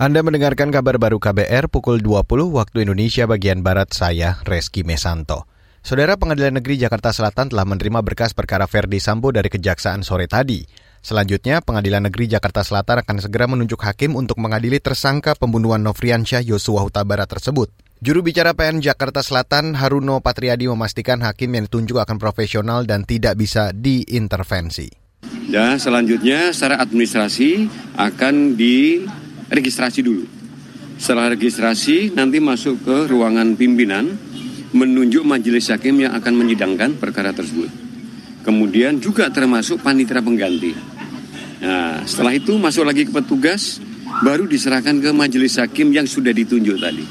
Anda mendengarkan kabar baru KBR pukul 20 waktu Indonesia bagian Barat saya, Reski Mesanto. Saudara Pengadilan Negeri Jakarta Selatan telah menerima berkas perkara Verdi Sambo dari Kejaksaan sore tadi. Selanjutnya, Pengadilan Negeri Jakarta Selatan akan segera menunjuk hakim untuk mengadili tersangka pembunuhan Nofriansyah Yosua Huta Barat tersebut. Juru bicara PN Jakarta Selatan, Haruno Patriadi memastikan hakim yang ditunjuk akan profesional dan tidak bisa diintervensi. Dan selanjutnya secara administrasi akan di registrasi dulu. Setelah registrasi nanti masuk ke ruangan pimpinan menunjuk majelis hakim yang akan menyidangkan perkara tersebut. Kemudian juga termasuk panitera pengganti. Nah, setelah itu masuk lagi ke petugas, baru diserahkan ke majelis hakim yang sudah ditunjuk tadi.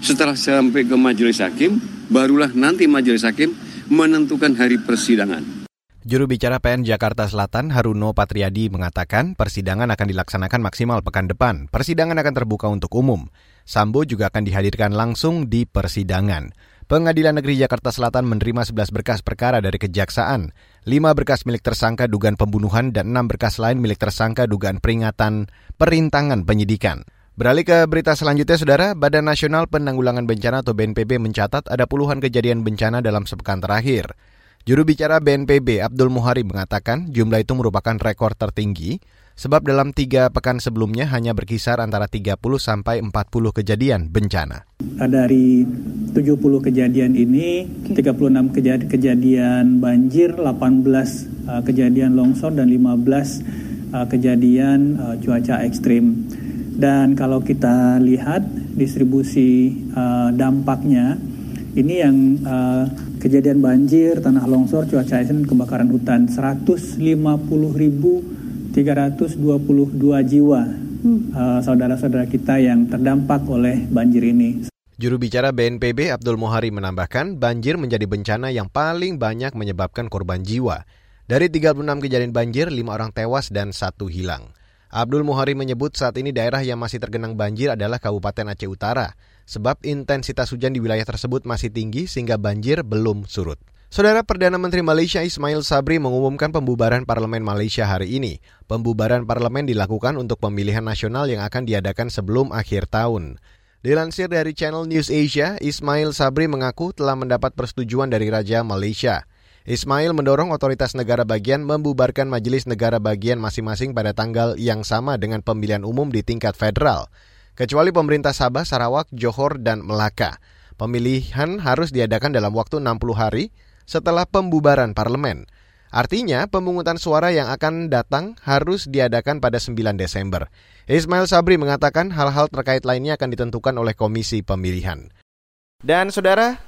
Setelah sampai ke majelis hakim, barulah nanti majelis hakim menentukan hari persidangan. Juru bicara PN Jakarta Selatan Haruno Patriadi mengatakan persidangan akan dilaksanakan maksimal pekan depan. Persidangan akan terbuka untuk umum. Sambo juga akan dihadirkan langsung di persidangan. Pengadilan Negeri Jakarta Selatan menerima 11 berkas perkara dari kejaksaan, 5 berkas milik tersangka dugaan pembunuhan dan 6 berkas lain milik tersangka dugaan peringatan perintangan penyidikan. Beralih ke berita selanjutnya, Saudara, Badan Nasional Penanggulangan Bencana atau BNPB mencatat ada puluhan kejadian bencana dalam sepekan terakhir. Juru bicara BNPB Abdul Muhari mengatakan jumlah itu merupakan rekor tertinggi sebab dalam tiga pekan sebelumnya hanya berkisar antara 30 sampai 40 kejadian bencana. Dari 70 kejadian ini, 36 kejadian, banjir, 18 uh, kejadian longsor dan 15 uh, kejadian uh, cuaca ekstrim. Dan kalau kita lihat distribusi dampaknya, ini yang uh, kejadian banjir, tanah longsor, cuaca ekstrim, kebakaran hutan 150.322 jiwa hmm. uh, saudara-saudara kita yang terdampak oleh banjir ini. Juru bicara BNPB Abdul Muhari menambahkan banjir menjadi bencana yang paling banyak menyebabkan korban jiwa. Dari 36 kejadian banjir, 5 orang tewas dan satu hilang. Abdul Muhari menyebut saat ini daerah yang masih tergenang banjir adalah Kabupaten Aceh Utara sebab intensitas hujan di wilayah tersebut masih tinggi sehingga banjir belum surut. Saudara Perdana Menteri Malaysia Ismail Sabri mengumumkan pembubaran parlemen Malaysia hari ini. Pembubaran parlemen dilakukan untuk pemilihan nasional yang akan diadakan sebelum akhir tahun. Dilansir dari Channel News Asia, Ismail Sabri mengaku telah mendapat persetujuan dari Raja Malaysia. Ismail mendorong otoritas negara bagian membubarkan majelis negara bagian masing-masing pada tanggal yang sama dengan pemilihan umum di tingkat federal kecuali pemerintah Sabah, Sarawak, Johor, dan Melaka. Pemilihan harus diadakan dalam waktu 60 hari setelah pembubaran parlemen. Artinya, pemungutan suara yang akan datang harus diadakan pada 9 Desember. Ismail Sabri mengatakan hal-hal terkait lainnya akan ditentukan oleh Komisi Pemilihan. Dan saudara,